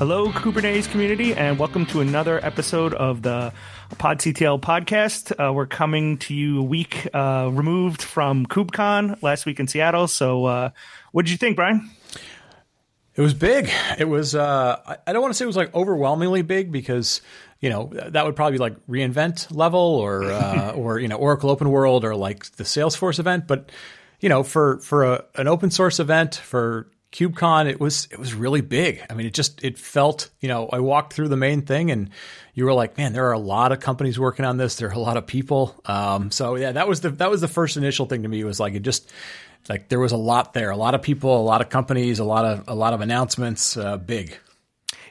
Hello, Kubernetes community, and welcome to another episode of the PodCTL podcast. Uh, we're coming to you a week uh, removed from KubeCon last week in Seattle. So, uh, what did you think, Brian? It was big. It was. Uh, I don't want to say it was like overwhelmingly big because you know that would probably be like reInvent level or uh, or you know Oracle Open World or like the Salesforce event. But you know for for a, an open source event for KubeCon, it was it was really big. I mean, it just it felt you know I walked through the main thing and you were like, man, there are a lot of companies working on this. There are a lot of people. Um, so yeah, that was the that was the first initial thing to me was like it just like there was a lot there, a lot of people, a lot of companies, a lot of a lot of announcements, uh, big.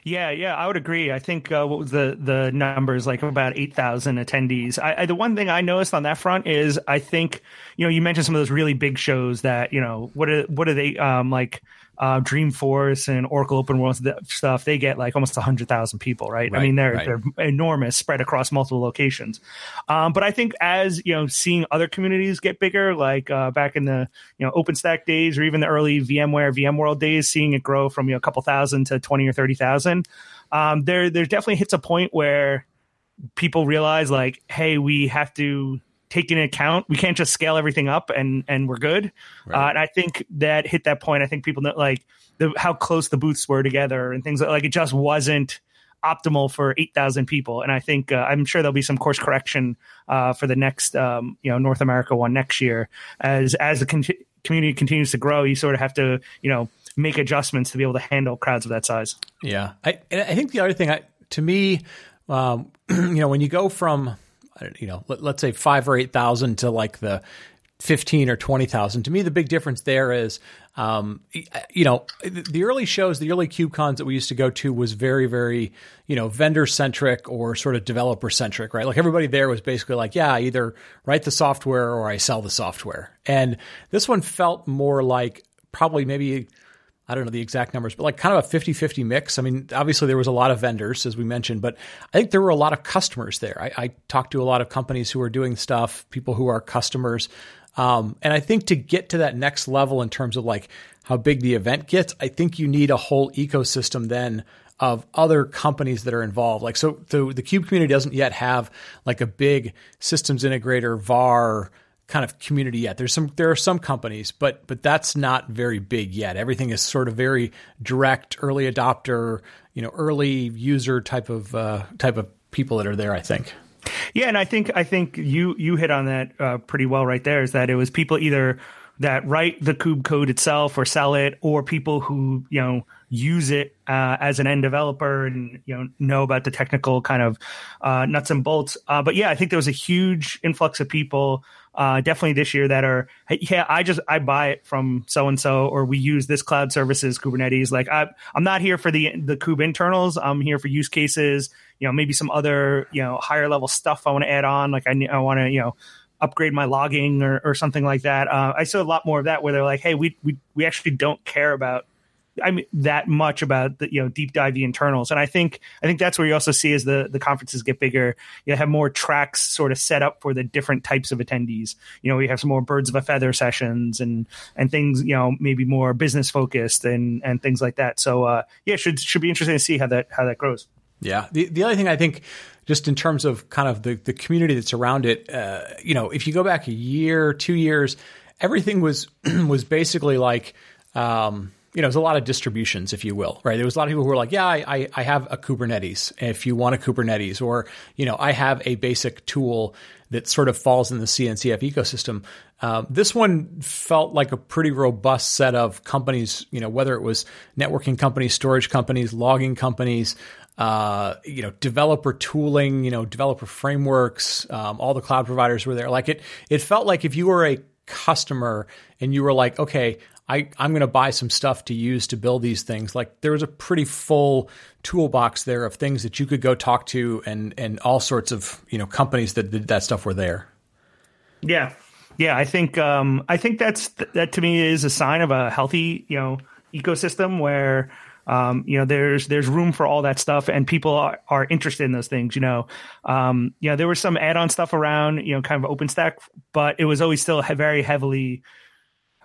Yeah, yeah, I would agree. I think uh, what was the the numbers like about eight thousand attendees. I, I, the one thing I noticed on that front is I think you know you mentioned some of those really big shows that you know what are what are they um, like uh, Dreamforce and Oracle Open World stuff, they get like almost 100,000 people, right? right? I mean, they're, right. they're enormous, spread across multiple locations. Um, but I think as, you know, seeing other communities get bigger, like uh, back in the, you know, OpenStack days or even the early VMware, VMworld days, seeing it grow from, you know, a couple thousand to 20 or 30,000, um, there, there definitely hits a point where people realize like, hey, we have to take into account. We can't just scale everything up and and we're good. Right. Uh, and I think that hit that point. I think people know like the, how close the booths were together and things like, like it just wasn't optimal for 8,000 people. And I think uh, I'm sure there'll be some course correction uh, for the next um, you know North America one next year as as the con- community continues to grow. You sort of have to you know make adjustments to be able to handle crowds of that size. Yeah, I I think the other thing I, to me. Um, you know, when you go from you know, let, us say five or eight thousand to like the fifteen or twenty thousand. To me, the big difference there is, um, you know, the early shows, the early KubeCons that we used to go to was very, very, you know, vendor centric or sort of developer centric, right? Like everybody there was basically like, yeah, I either write the software or I sell the software. And this one felt more like probably maybe I don't know the exact numbers, but like kind of a 50 50 mix. I mean, obviously there was a lot of vendors, as we mentioned, but I think there were a lot of customers there. I, I talked to a lot of companies who are doing stuff, people who are customers. Um, and I think to get to that next level in terms of like how big the event gets, I think you need a whole ecosystem then of other companies that are involved. Like, so the, the Kube community doesn't yet have like a big systems integrator, VAR, kind of community yet. There's some there are some companies, but but that's not very big yet. Everything is sort of very direct, early adopter, you know, early user type of uh, type of people that are there. I think. Yeah, and I think I think you you hit on that uh, pretty well right there. Is that it was people either that write the kube code itself or sell it, or people who you know use it uh, as an end developer and you know know about the technical kind of uh, nuts and bolts. Uh, but yeah, I think there was a huge influx of people uh, definitely this year that are yeah I just I buy it from so and so or we use this cloud services Kubernetes. Like I I'm not here for the the kube internals. I'm here for use cases. You know maybe some other you know higher level stuff I want to add on. Like I I want to you know upgrade my logging or, or something like that. Uh, I saw a lot more of that where they're like, hey, we we we actually don't care about I mean that much about the you know deep dive the internals, and I think I think that's where you also see as the the conferences get bigger, you have more tracks sort of set up for the different types of attendees. You know, we have some more birds of a feather sessions and and things you know maybe more business focused and and things like that. So uh, yeah, should should be interesting to see how that how that grows. Yeah, the the other thing I think just in terms of kind of the the community that's around it, uh, you know, if you go back a year, two years, everything was was basically like. Um, you know, there's a lot of distributions, if you will, right? There was a lot of people who were like, yeah, I, I have a Kubernetes if you want a Kubernetes, or, you know, I have a basic tool that sort of falls in the CNCF ecosystem. Um, this one felt like a pretty robust set of companies, you know, whether it was networking companies, storage companies, logging companies, uh, you know, developer tooling, you know, developer frameworks, um, all the cloud providers were there. Like it, it felt like if you were a customer and you were like, okay, I, I'm going to buy some stuff to use to build these things. Like there was a pretty full toolbox there of things that you could go talk to and, and all sorts of, you know, companies that did that stuff were there. Yeah. Yeah. I think, um, I think that's, that to me is a sign of a healthy, you know, ecosystem where, um, you know, there's there's room for all that stuff, and people are, are interested in those things. You know, um, you know, there was some add-on stuff around, you know, kind of OpenStack, but it was always still very heavily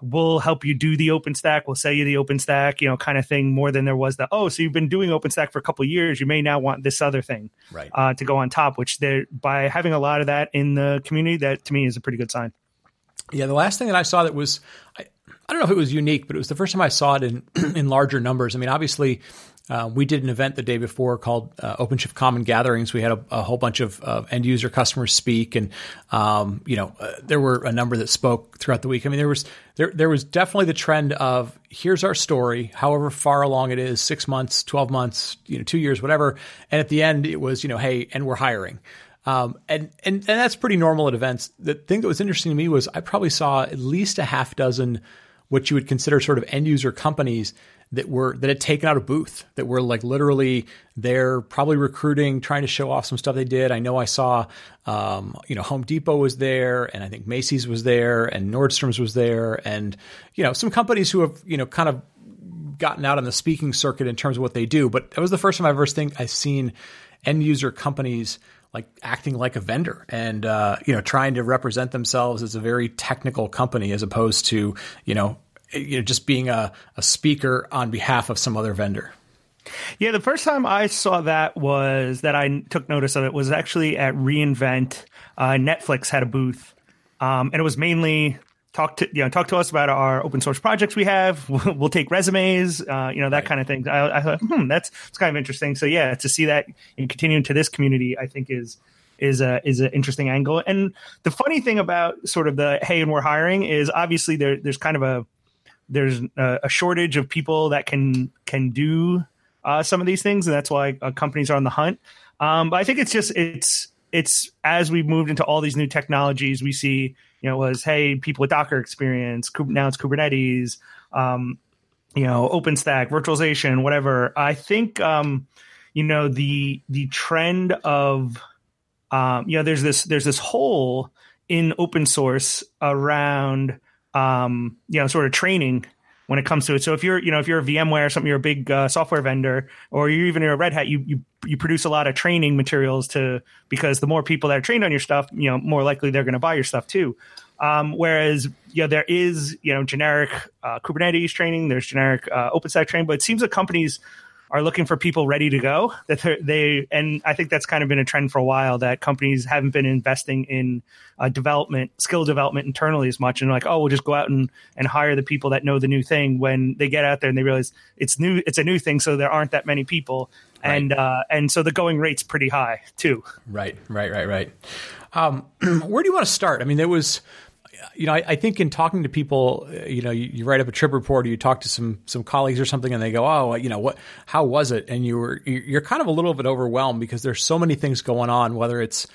we'll help you do the OpenStack. We'll sell you the OpenStack, you know, kind of thing more than there was the, oh, so you've been doing OpenStack for a couple years. You may now want this other thing right. uh, to go on top, which they're by having a lot of that in the community, that to me is a pretty good sign. Yeah. The last thing that I saw that was, I, I don't know if it was unique, but it was the first time I saw it in, in larger numbers. I mean, obviously, uh, we did an event the day before called uh, OpenShift Commons Gathering. We had a, a whole bunch of, of, end user customers speak, and um, you know uh, there were a number that spoke throughout the week. I mean, there was there there was definitely the trend of here's our story, however far along it is, six months, twelve months, you know, two years, whatever. And at the end, it was you know, hey, and we're hiring. Um, and, and, and that's pretty normal at events. The thing that was interesting to me was I probably saw at least a half dozen what you would consider sort of end user companies that were that had taken out a booth that were like literally there probably recruiting trying to show off some stuff they did. I know i saw um, you know home depot was there and i think macy's was there and nordstrom's was there and you know some companies who have you know kind of gotten out on the speaking circuit in terms of what they do. But that was the first time i ever think i've seen end user companies like acting like a vendor and uh, you know trying to represent themselves as a very technical company as opposed to you know you know, just being a, a speaker on behalf of some other vendor. Yeah, the first time I saw that was that I took notice of it was actually at reInvent. Uh, Netflix had a booth, um, and it was mainly talk to you know talk to us about our open source projects we have. We'll, take resumes, uh, you know that right. kind of thing. I, I thought, hmm, that's it's kind of interesting. So yeah, to see that and continuing to this community, I think is is a is an interesting angle. And the funny thing about sort of the hey and we're hiring is obviously there there's kind of a there's a, a shortage of people that can can do uh, some of these things, and that's why uh, companies are on the hunt. Um, but I think it's just it's it's as we've moved into all these new technologies, we see you know was hey people with Docker experience, now it's Kubernetes, um, you know OpenStack, virtualization, whatever. I think um, you know the the trend of um, you know there's this there's this hole in open source around um, you know, sort of training when it comes to it. So if you're, you know, if you're a VMware or something, you're a big uh, software vendor, or you're even a Red Hat, you, you you produce a lot of training materials to because the more people that are trained on your stuff, you know, more likely they're going to buy your stuff too. Um, whereas, you know, there is, you know, generic uh, Kubernetes training, there's generic uh, OpenStack training, but it seems that companies are looking for people ready to go. That they and I think that's kind of been a trend for a while that companies haven't been investing in uh, development, skill development internally as much, and like, oh, we'll just go out and and hire the people that know the new thing. When they get out there and they realize it's new, it's a new thing, so there aren't that many people, right. and uh, and so the going rate's pretty high too. Right, right, right, right. Um, where do you want to start? I mean, there was you know, I, I, think in talking to people, uh, you know, you, you, write up a trip report, or you talk to some some colleagues or something, and they go, "Oh, you know, what? How was it?" And you were you're kind of a little bit overwhelmed because there's so many things going on. Whether it's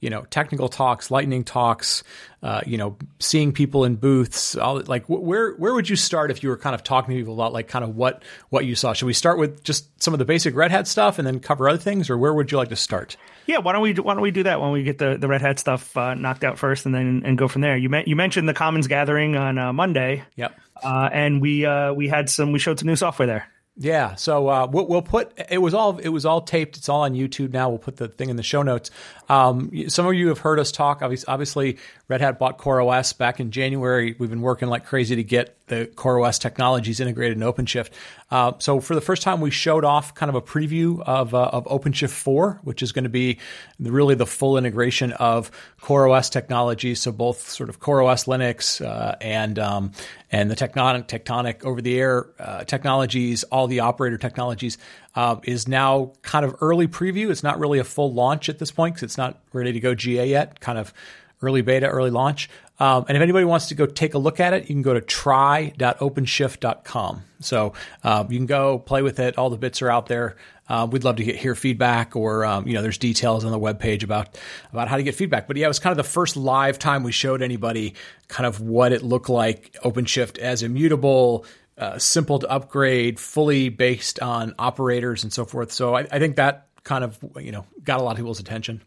you know technical talks, lightning talks, uh, you know, seeing people in booths. All, like, where where would you start if you were kind of talking to people about like kind of what what you saw? Should we start with just some of the basic Red Hat stuff and then cover other things, or where would you like to start? Yeah, why don't we why don't we do that when we get the, the Red Hat stuff uh, knocked out first, and then and go from there. You you mentioned the Commons gathering on uh, Monday. Yep. Uh, and we uh, we had some we showed some new software there. Yeah, so uh, we'll, we'll, put it was all it was all taped. It's all on YouTube now. We'll put the thing in the show notes. Um, some of you have heard us talk. Obviously, obviously, Red Hat bought CoreOS back in January. We've been working like crazy to get the CoreOS technologies integrated in OpenShift. Uh, so for the first time, we showed off kind of a preview of, uh, of OpenShift 4, which is going to be really the full integration of CoreOS technology. So both sort of CoreOS Linux uh, and um, and the Tectonic, Tectonic over the air uh, technologies, all the operator technologies, uh, is now kind of early preview. It's not really a full launch at this point because it's not ready to go GA yet. Kind of early beta, early launch. Um, and if anybody wants to go take a look at it, you can go to try.openshift.com. So uh, you can go play with it. All the bits are out there. Uh, we'd love to get hear feedback, or um, you know, there's details on the webpage about about how to get feedback. But yeah, it was kind of the first live time we showed anybody kind of what it looked like OpenShift as immutable, uh, simple to upgrade, fully based on operators and so forth. So I, I think that kind of you know got a lot of people's attention.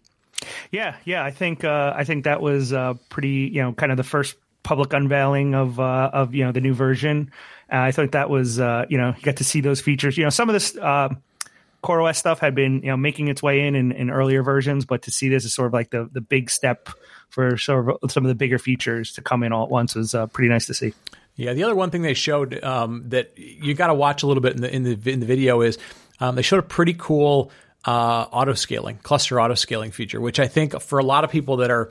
Yeah, yeah, I think uh, I think that was uh, pretty, you know, kind of the first public unveiling of uh, of you know the new version. Uh, I think that was, uh, you know, you got to see those features. You know, some of this uh, CoreOS stuff had been, you know, making its way in, in, in earlier versions, but to see this is sort of like the the big step for sort of some of the bigger features to come in all at once was uh, pretty nice to see. Yeah, the other one thing they showed um, that you got to watch a little bit in the in the in the video is um, they showed a pretty cool uh, auto scaling cluster auto scaling feature, which I think for a lot of people that are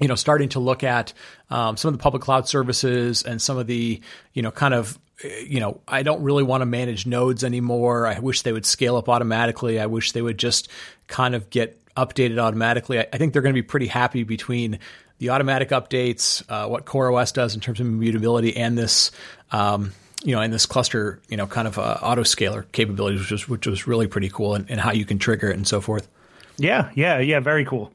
you know starting to look at um, some of the public cloud services and some of the you know kind of you know I don't really want to manage nodes anymore. I wish they would scale up automatically. I wish they would just kind of get updated automatically. I, I think they're going to be pretty happy between the automatic updates, uh, what CoreOS does in terms of immutability, and this, um, you know, and this cluster, you know, kind of uh, auto scaler capabilities, which was which was really pretty cool, and, and, how you can trigger it and so forth. Yeah, yeah, yeah, very cool.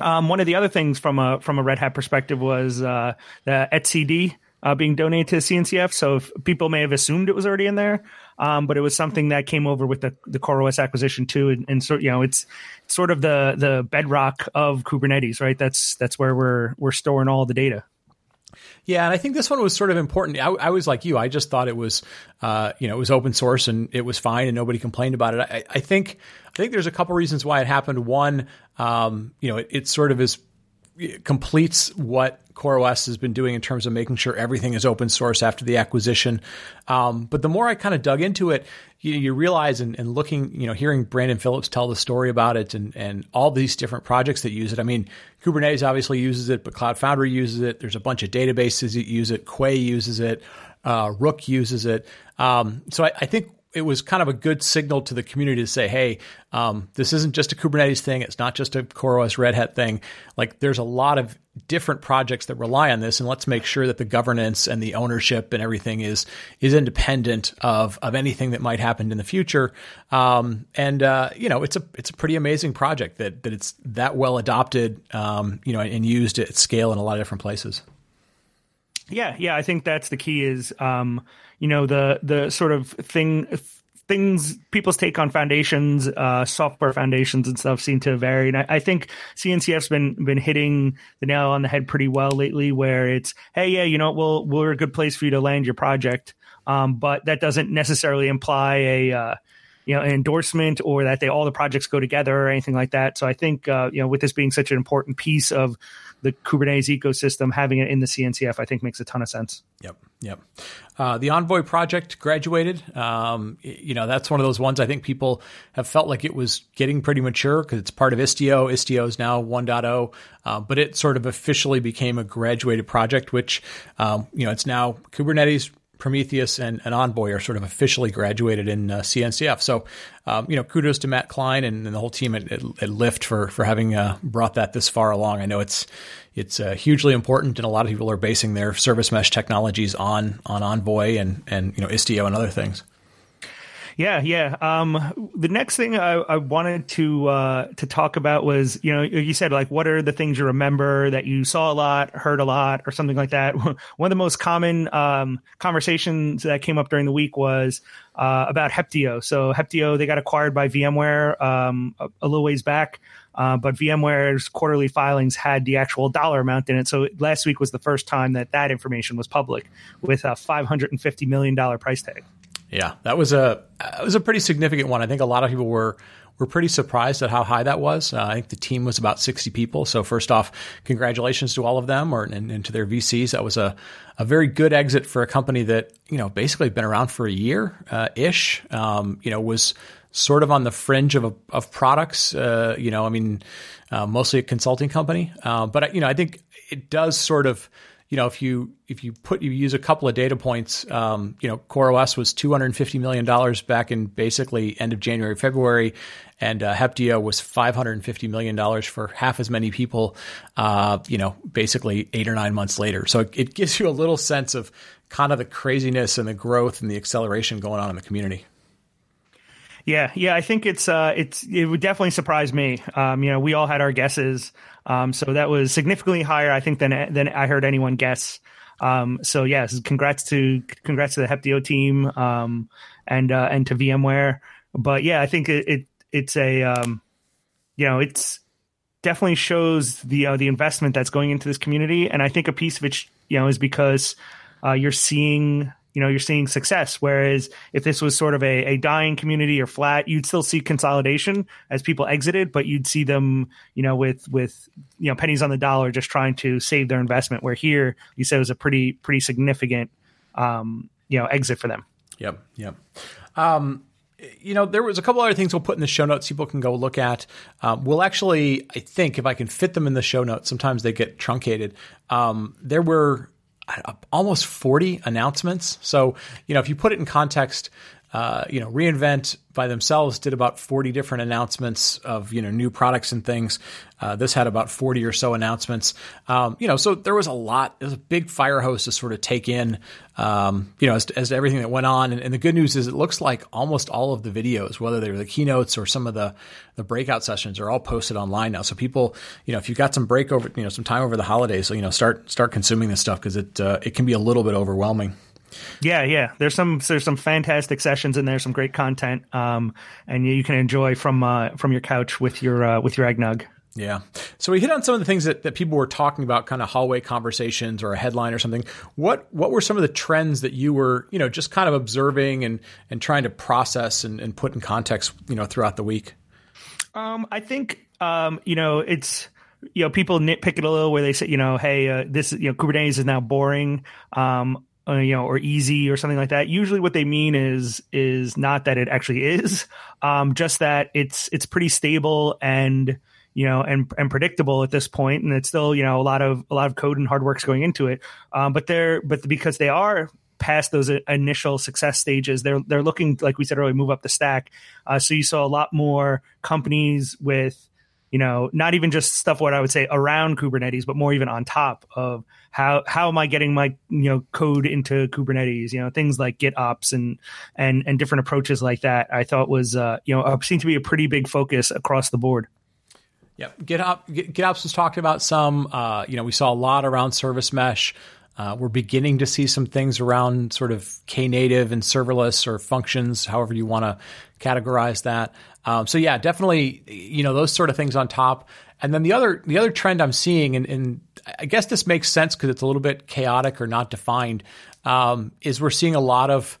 Um, one of the other things from a from a Red Hat perspective was uh, the etcd uh, being donated to CNCF. So people may have assumed it was already in there, um, but it was something that came over with the the CoreOS acquisition too, and, and so you know it's sort of the the bedrock of Kubernetes, right? That's that's where we're we're storing all the data. Yeah, and I think this one was sort of important. I, I was like you; I just thought it was, uh, you know, it was open source and it was fine, and nobody complained about it. I, I think I think there's a couple reasons why it happened. One, um, you know, it, it sort of is completes what CoreOS has been doing in terms of making sure everything is open source after the acquisition. Um, but the more I kind of dug into it, you, you realize and, and, looking, you know, hearing Brandon Phillips tell the story about it and, and all these different projects that use it. I mean, Kubernetes obviously uses it, but Cloud Foundry uses it. There's a bunch of databases that use it. Quay uses it. Uh, Rook uses it. Um, so I, I think it was kind of a good signal to the community to say, hey, um, this isn't just a Kubernetes thing. It's not just a CoreOS Red Hat thing. Like there's a lot of different projects that rely on this, and let's make sure that the governance and the ownership and everything is is independent of of anything that might happen in the future. Um, and uh, you know, it's a it's a pretty amazing project that that it's that well adopted, um, you know, and used at scale in a lot of different places. Yeah, yeah, I think that's the key. Is um, you know the the sort of thing things people's take on foundations, uh, software foundations and stuff seem to vary. And I, I, think CNCF's been been hitting the nail on the head pretty well lately. Where it's, hey, yeah, you know, we'll we're a good place for you to land your project, um, but that doesn't necessarily imply a uh, you know, endorsement or that they all the projects go together or anything like that. So I think uh, you know, with this being such an important piece of the Kubernetes ecosystem, having it in the CNCF, I think makes a ton of sense. Yep, yep. Uh, the Envoy project graduated. Um, you know, that's one of those ones I think people have felt like it was getting pretty mature because it's part of Istio. Istio is now 1.0, uh, but it sort of officially became a graduated project, which um, you know, it's now Kubernetes Prometheus and, and, Envoy are sort of officially graduated in uh, CNCF. So, um, you know, kudos to Matt Klein and, and the whole team at, at, at, Lyft for for having uh, brought that this far along. I know it's it's uh, hugely important, and a lot of people are basing their service mesh technologies on on Envoy and and you know Istio and other things. Yeah, yeah. Um, the next thing I, I wanted to uh, to talk about was, you know, you said like, what are the things you remember that you saw a lot, heard a lot, or something like that. One of the most common um, conversations that came up during the week was uh, about Heptio. So Heptio, they got acquired by VMware um, a, a, little ways back. Uh, but VMware's quarterly filings had the actual dollar amount in it. So last week was the first time that that information was public with a $550 million price tag. Yeah, that was a it was a pretty significant one. I think a lot of people were were pretty surprised at how high that was. Uh, I think the team was about 60 people. So first off, congratulations to all of them or and, and, to their VCs. That was a, a very good exit for a company that, you know, basically been around for a year uh, ish, um, you know, was sort of on the fringe of, of products, uh, you know, I mean, uh, mostly a consulting company. Uh, but, you know, I think it does sort of – you know, if you if you put you use a couple of data points, um, you know, CoreOS was two hundred and fifty million dollars back in basically end of January, February, and uh, Heptio was five hundred and fifty million dollars for half as many people. Uh, you know, basically eight or nine months later. So it, it gives you a little sense of kind of the craziness and the growth and the acceleration going on in the community. Yeah, yeah, I think it's uh, it's it would definitely surprise me. Um, you know, we all had our guesses, um, so that was significantly higher, I think, than than I heard anyone guess. Um, so yes, congrats to congrats to the Heptio team um, and uh, and to VMware. But yeah, I think it, it it's a um, you know it's definitely shows the uh, the investment that's going into this community, and I think a piece of it you know is because uh, you're seeing you know you're seeing success. Whereas if this was sort of a, a dying community or flat, you'd still see consolidation as people exited, but you'd see them you know with with you know pennies on the dollar just trying to save their investment. Where here you said it was a pretty pretty significant um, you know exit for them. Yep. Yep. Um, you know, there was a couple other things we'll put in the show notes people can go look at. Um, we'll actually, I think, if I can fit them in the show notes, sometimes they get truncated. Um, there were Uh, almost 40 announcements. So, you know, if you put it in context, uh, you know, reInvent by themselves did about 40 different announcements of, you know, new products and things. Uh, this had about 40 or so announcements. Um, you know, so there was a lot, there was a big fire hose to sort of take in, um, you know, as, as everything that went on. And, and, the good news is it looks like almost all of the videos, whether they were the keynotes or some of the, the breakout sessions are all posted online now. So people, you know, if you've got some break over, you know, some time over the holidays, so, you know, start, start consuming this stuff because it, uh, it can be a little bit overwhelming. Yeah, yeah. There's some there's some fantastic sessions in there, some great content, um, and you can enjoy from uh, from your couch with your uh, with your eggnog. Yeah. So we hit on some of the things that, that people were talking about, kind of hallway conversations or a headline or something. What what were some of the trends that you were, you know, just kind of observing and and trying to process and, and put in context, you know, throughout the week? Um, I think um, you know, it's you know, people nitpick it a little where they say, you know, hey, uh, this you know, Kubernetes is now boring. Um, uh, you know, or easy or something like that. Usually, what they mean is is not that it actually is, um, just that it's it's pretty stable and you know and and predictable at this point, and it's still you know a lot of a lot of code and hard work's going into it. Um, but they're but because they are past those initial success stages, they're they're looking like we said earlier, move up the stack. Uh, so you saw a lot more companies with you know, not even just stuff what I would say around Kubernetes, but more even on top of how how am I getting my you know code into Kubernetes? You know, things like GitOps and and and different approaches like that. I thought was uh, you know uh, seemed to be a pretty big focus across the board. Yeah, GitOps, GitOps was talked about some. Uh, you know, we saw a lot around service mesh. Uh, we're beginning to see some things around sort of Knative and serverless or functions, however you want to categorize that. Um, so yeah, definitely, you know, those sort of things on top. And then the other the other trend I'm seeing, and, and I guess this makes sense because it's a little bit chaotic or not defined, um, is we're seeing a lot of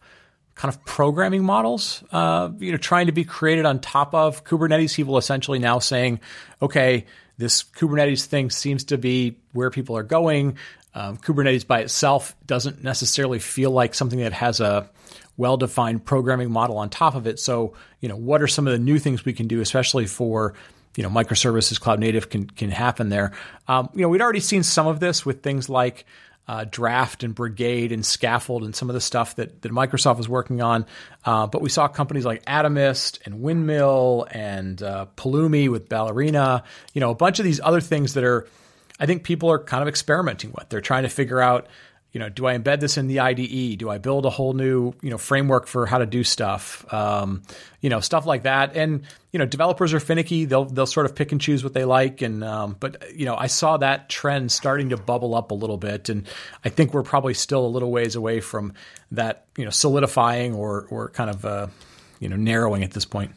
kind of programming models, uh, you know, trying to be created on top of Kubernetes. People essentially now saying, okay, this Kubernetes thing seems to be where people are going. Um, Kubernetes by itself doesn't necessarily feel like something that has a well defined programming model on top of it. So, you know, what are some of the new things we can do, especially for you know microservices, cloud native can can happen there. Um, you know, we'd already seen some of this with things like uh, Draft and Brigade and Skaffold and some of the stuff that, that Microsoft was working on. Uh, but we saw companies like Atomist and Windmill and uh, Pulumi with Ballerina, you know, a bunch of these other things that are, I think people are kind of experimenting with. They're trying to figure out, you know, do I embed this in the IDE? Do I build a whole new, you know, framework for how to do stuff? Um, you know, stuff like that. And you know, developers are finicky. They'll they'll sort of pick and choose what they like. And um, but you know, I saw that trend starting to bubble up a little bit, and I think we're probably still a little ways away from that, you know, solidifying or or kind of uh, you know narrowing at this point.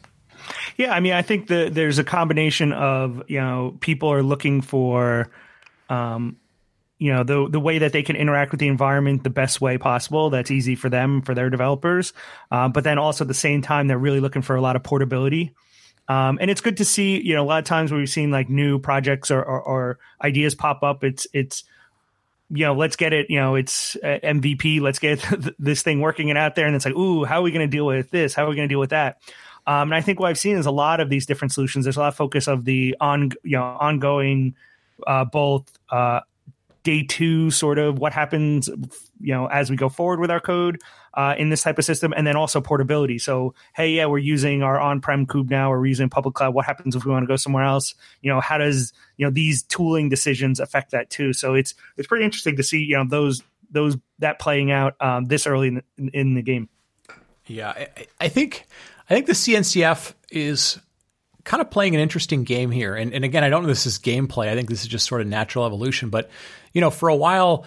Yeah, I mean, I think there's a combination of you know people are looking for um, you know the the way that they can interact with the environment the best way possible that's easy for them for their developers. Uh, but then also at the same time they're really looking for a lot of portability. Um, and it's good to see you know a lot of times we've seen like new projects or, or, or ideas pop up. It's it's you know let's get it you know it's uh, mvp let's get this thing working and out there. And it's like ooh how are we going to deal with this? How are we going to deal with that? Um, and i think what i've seen is a lot of these different solutions. There's a lot of focus of the on you know ongoing uh, both uh, day two sort of what happens you know as we go forward with our code uh, in this type of system and then also portability so hey yeah we're using our on-prem kube now or we're using public cloud what happens if we want to go somewhere else you know how does you know these tooling decisions affect that too so it's it's pretty interesting to see you know those those that playing out um, this early in the, in the game yeah I, I think i think the cncf is kind of playing an interesting game here. And, and again, I don't know this is gameplay. I think this is just sort of natural evolution. But, you know, for a while,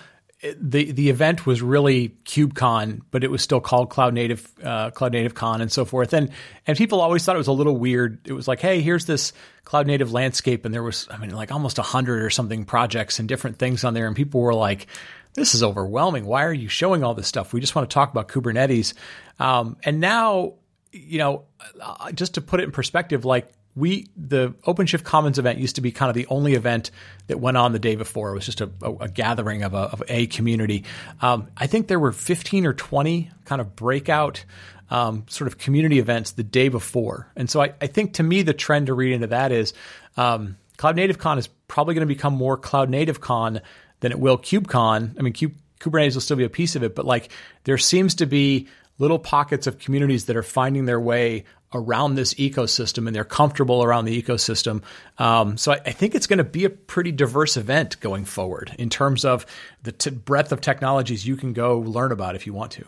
the the event was really KubeCon, but it was still called Cloud Native uh, Cloud Native Con and so forth. And and people always thought it was a little weird. It was like, hey, here's this cloud native landscape, and there was I mean like almost hundred or something projects and different things on there, and people were like, this is overwhelming. Why are you showing all this stuff? We just want to talk about Kubernetes. Um, and now, you know, uh, just to put it in perspective, like we the OpenShift Commons event used to be kind of the only event that went on the day before. It was just a, a, a gathering of a, of a community. Um, I think there were 15 or 20 kind of breakout um, sort of community events the day before. And so I, I, think to me, the trend to read into that is um, Cloud Native Con is probably going to become more Cloud Native Con than it will KubeCon. I mean, Kubernetes will still be a piece of it, but like there seems to be little pockets of communities that are finding their way around this ecosystem and they're comfortable around the ecosystem. Um, so I, I, think it's going to be a pretty diverse event going forward in terms of the t- breadth of technologies you can go learn about if you want to.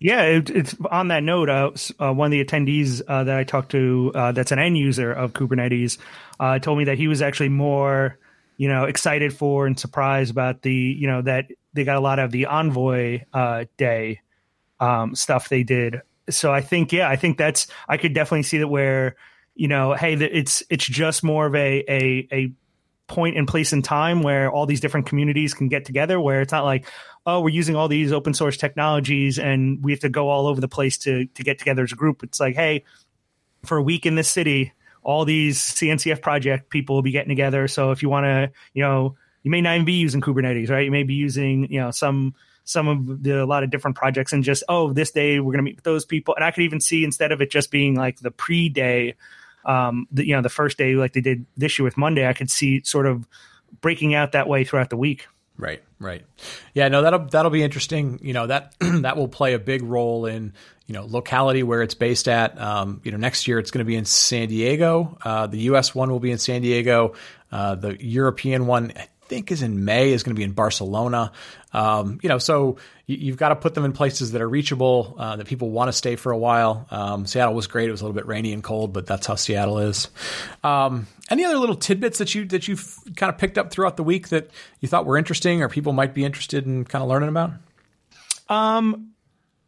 Yeah, it, it's on that note. Uh, uh, one of the attendees uh, that I talked to, uh, that's an end user of Kubernetes, uh, told me that he was actually more, you know, excited for and surprised about the, you know, that they got a lot of the Envoy uh, day um, stuff they did. So I think, yeah, I think that's I could definitely see that where, you know, hey, it's it's just more of a a a point and place in time where all these different communities can get together where it's not like oh we're using all these open source technologies and we have to go all over the place to to get together as a group. It's like hey for a week in this city all these cncf project people will be getting together. So if you want to you know you may not even be using kubernetes right? You may be using you know some some of the a lot of different projects and just oh this day we're going to meet with those people and i could even see instead of it just being like the pre-day um, the, you know, the first day like they did this year with Monday, I could see sort of breaking out that way throughout the week. Right, right. Yeah, no, that'll that'll be interesting. You know that that will play a big role in you know locality where it's based at. Um, you know, next year it's going to be in San Diego. Uh, the U.S. one will be in San Diego. Uh, the European one, think, is in May. Is going to be in Barcelona. Um, you know, so you, have got to put them in places that are reachable, uh, that people want to stay for a while. Um, Seattle was great; it was a little bit rainy and cold, but that's how Seattle is. Um, any other little tidbits that you that you've kind of picked up throughout the week that you thought were interesting, or people might be interested in kind of learning about? Um,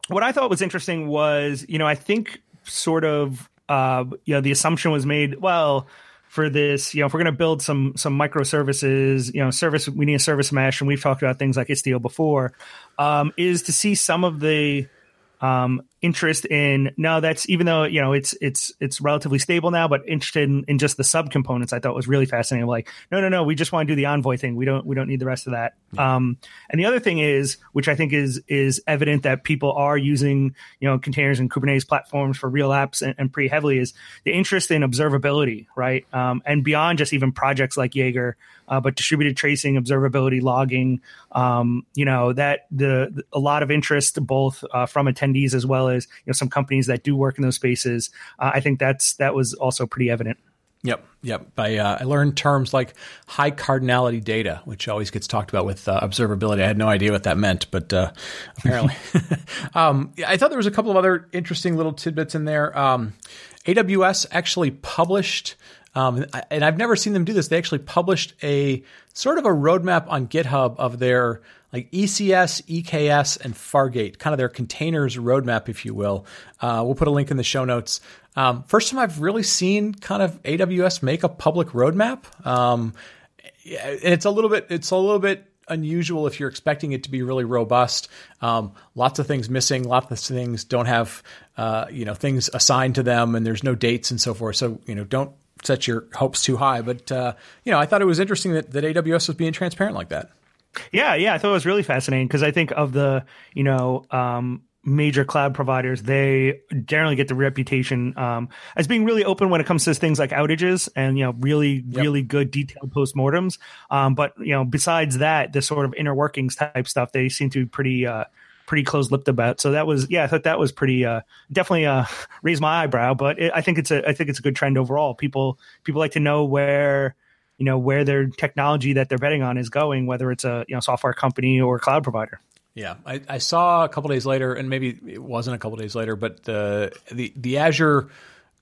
what I thought was interesting was, you know, I think sort of, uh, you know, the assumption was made. Well, for this, you know, if we're going to build some some microservices, you know, service we need a service mesh, and we've talked about things like Istio before, um, is to see some of the um, interest in no that's even though you know it's it's it's relatively stable now but interested in, in just the subcomponents i thought was really fascinating. Like no no no we just want to do the envoy thing. We don't we don't need the rest of that. Yeah. um, and the other thing is which i think is is evident that people are using you know containers and kubernetes platforms for real apps and, and pretty heavily is the interest in observability right? Um, and beyond just even projects like jaeger uh, but distributed tracing, observability, logging, um, you know, that the, the, a lot of interest both uh, from attendees as well as you know some companies that do work in those spaces. Uh, I think that's that was also pretty evident. Yep, yep. I, uh, I learned terms like high cardinality data, which always gets talked about with uh, observability. I had no idea what that meant, but uh, apparently, um, I thought there was a couple of other interesting little tidbits in there. Um, AWS actually published um, and I've never seen them do this. They actually published a sort of a roadmap on GitHub of their like ECS, EKS, and Fargate, kind of their containers roadmap, if you will. Uh, we'll put a link in the show notes. Um, first time I've really seen kind of AWS make a public roadmap. Um, it's a little bit, it's a little bit unusual if you're expecting it to be really robust. Um, lots of things missing, lots of things don't have, uh, you know, things assigned to them, and there's no dates and so forth. So you know, don't set your hopes too high. But uh, you know, I thought it was interesting that, that AWS was being transparent like that. Yeah, yeah, I thought it was really fascinating because I think of the you know um, major cloud providers, they generally get the reputation um, as being really open when it comes to things like outages and you know really yep. really good detailed postmortems. Um, but you know, besides that, the sort of inner workings type stuff, they seem to be pretty. Uh, pretty close lipped about. So that was, yeah, I thought that was pretty, uh, definitely, uh, raised my eyebrow, but it, I think it's a, I think it's a good trend overall. People, people like to know where, you know, where their technology that they're betting on is going, whether it's a, you know, software company or cloud provider. Yeah, I, I saw a couple days later, and maybe it wasn't a couple days later, but the the the Azure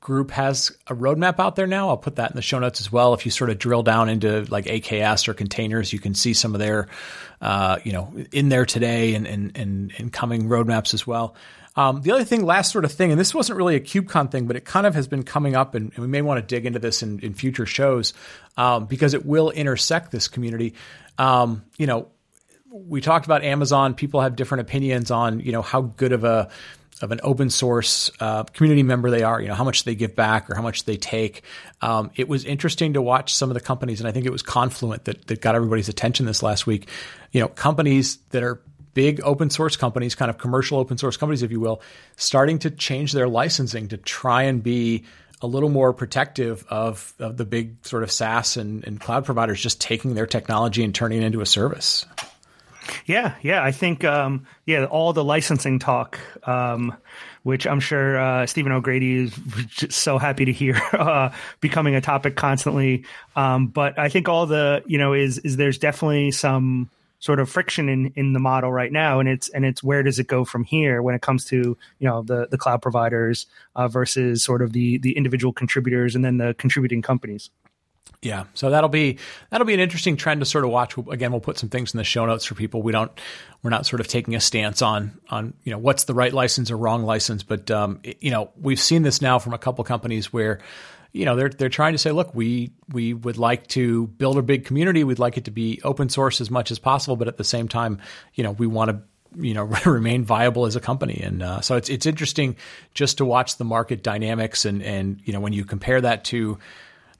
group has a roadmap out there now. I'll put that in the show notes as well. If you sort of drill down into like AKS or containers, you can see some of their, uh, you know, in there today and, and, and, and coming roadmaps as well. Um, the other thing, last sort of thing, and this wasn't really a KubeCon thing, but it kind of has been coming up, and, and we may want to dig into this in, in future shows um, because it will intersect this community. Um, you know, we talked about Amazon. People have different opinions on you know how good of a of an open source uh, community member they are, you know, how much they give back or how much they take. Um, it was interesting to watch some of the companies, and I think it was Confluent that, that got everybody's attention this last week. You know, companies that are big open source companies, kind of commercial open source companies, if you will, starting to change their licensing to try and be a little more protective of, of the big sort of SaaS and, and cloud providers just taking their technology and turning it into a service. Yeah, yeah, I think um, yeah, all the licensing talk, um, which I'm sure uh, Stephen O'Grady is just so happy to hear, uh, becoming a topic constantly. Um, but I think all the you know is is there's definitely some sort of friction in in the model right now, and it's and it's where does it go from here when it comes to you know the the cloud providers uh, versus sort of the the individual contributors and then the contributing companies. Yeah, so that'll be that'll be an interesting trend to sort of watch. Again, we'll put some things in the show notes for people. We don't we're not sort of taking a stance on on you know what's the right license or wrong license, but um, you know we've seen this now from a couple companies where you know they're they're trying to say, look, we we would like to build a big community. We'd like it to be open source as much as possible, but at the same time, you know, we want to you know remain viable as a company and uh, so it's it's interesting just to watch the market dynamics and and you know when you compare that to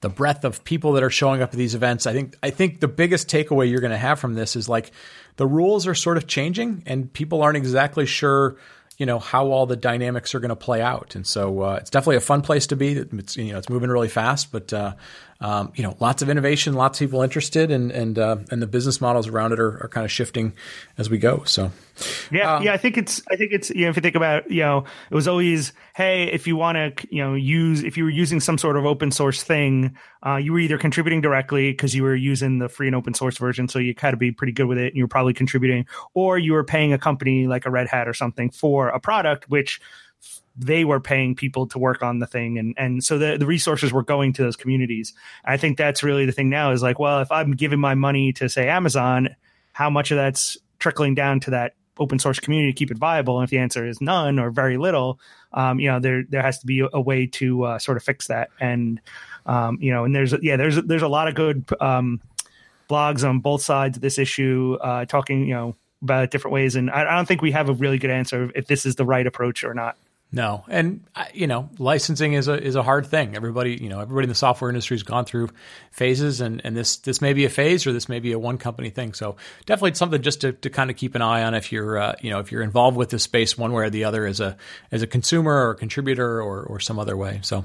the breadth of people that are showing up at these events. I think I think the biggest takeaway you're going to have from this is like the rules are sort of changing, and people aren't exactly sure, you know, how all the dynamics are going to play out. And so uh, it's definitely a fun place to be. It's you know it's moving really fast, but uh, um, you know, lots of innovation, lots of people interested, and and uh, and the business models around it are, are kind of shifting as we go. So, yeah, um, yeah, I think it's I think it's you know if you think about you know it was always hey if you want to you know use if you were using some sort of open source thing, uh, you were either contributing directly because you were using the free and open source version, so you had to be pretty good with it, and you were probably contributing, or you were paying a company like a Red Hat or something for a product which they were paying people to work on the thing. And and so the, the resources were going to those communities. I think that's really the thing now is like well if i'm giving my money to say amazon how much of that's trickling down to that open source community to keep it viable? And if the answer is none or very little um, you know there there has to be a, a way to uh, sort of fix that. And um, you know and there's yeah there's there's a lot of good um, blogs on both sides of this issue uh, talking you know about different ways. And I, I don't think we have a really good answer if this is the right approach or not no, and you know, licensing is a is a hard thing. Everybody, you know, everybody in the software industry has gone through phases, and and this this may be a phase or this may be a one company thing. So definitely something just to, to kind of keep an eye on if you're uh, you know if you're involved with this space one way or the other as a as a consumer or a contributor or or some other way. So,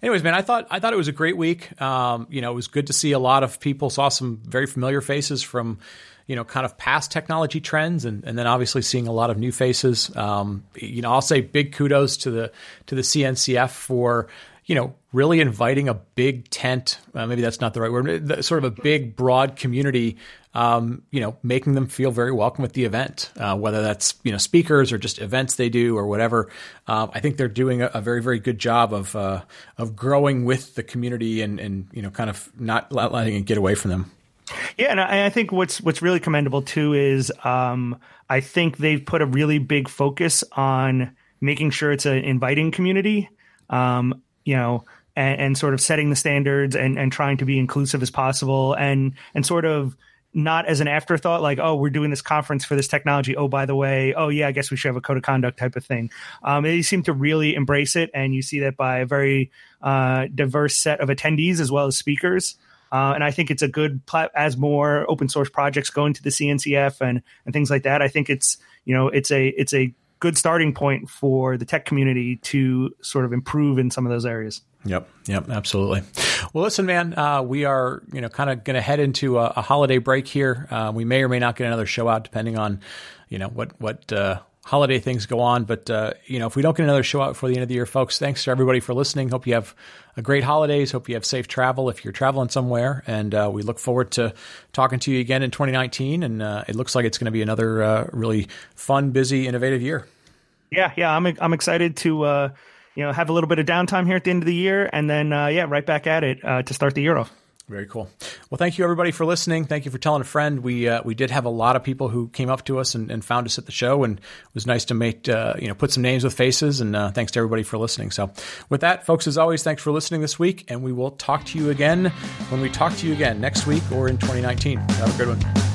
anyways, man, I thought I thought it was a great week. Um, you know, it was good to see a lot of people. Saw some very familiar faces from you know, kind of past technology trends, and, and then obviously seeing a lot of new faces. Um, you know, I'll say big kudos to the to the CNCF for you know really inviting a big tent. Uh, maybe that's not the right word. Sort of a big, broad community. Um, you know, making them feel very welcome at the event, uh, whether that's you know speakers or just events they do or whatever. Um, I think they're doing a, a, very, very good job of uh, of growing with the community and and you know, kind of not letting it get away from them. Yeah, and I, think what's what's really commendable too is um, I think they've put a really big focus on making sure it's an inviting community. Um, you know, and, and, sort of setting the standards and, and trying to be inclusive as possible, and and sort of not as an afterthought, like oh we're doing this conference for this technology. Oh by the way, oh yeah, I guess we should have a code of conduct type of thing. Um, they seem to really embrace it, and you see that by a very uh, diverse set of attendees as well as speakers. Uh, and I think it's a good plat- as more open source projects go into the CNCF and and things like that. I think it's you know it's a it's a good starting point for the tech community to sort of improve in some of those areas. Yep, yep, absolutely. Well, listen, man, uh, we are you know kind of going to head into a, a, holiday break here. Uh, we may or may not get another show out depending on you know what what uh, holiday things go on. But uh, you know, if we don't get another show out before the end of the year, folks, thanks to everybody for listening. Hope you have a great holidays. Hope you have safe travel if you're traveling somewhere. And uh, we look forward to talking to you again in 2019. And uh, it looks like it's going to be another uh, really fun, busy, innovative year. Yeah, yeah, I'm I'm excited to uh, you know have a little bit of downtime here at the end of the year, and then uh, yeah, right back at it to start the year off. Very cool. Well, thank you everybody for listening. Thank you for telling a friend. We uh, we did have a lot of people who came up to us and, and found us at the show, and it was nice to make uh, you know put some names with faces. And uh, thanks to everybody for listening. So, with that, folks, as always, thanks for listening this week, and we will talk to you again when we talk to you again next week or in 2019. Have a good one.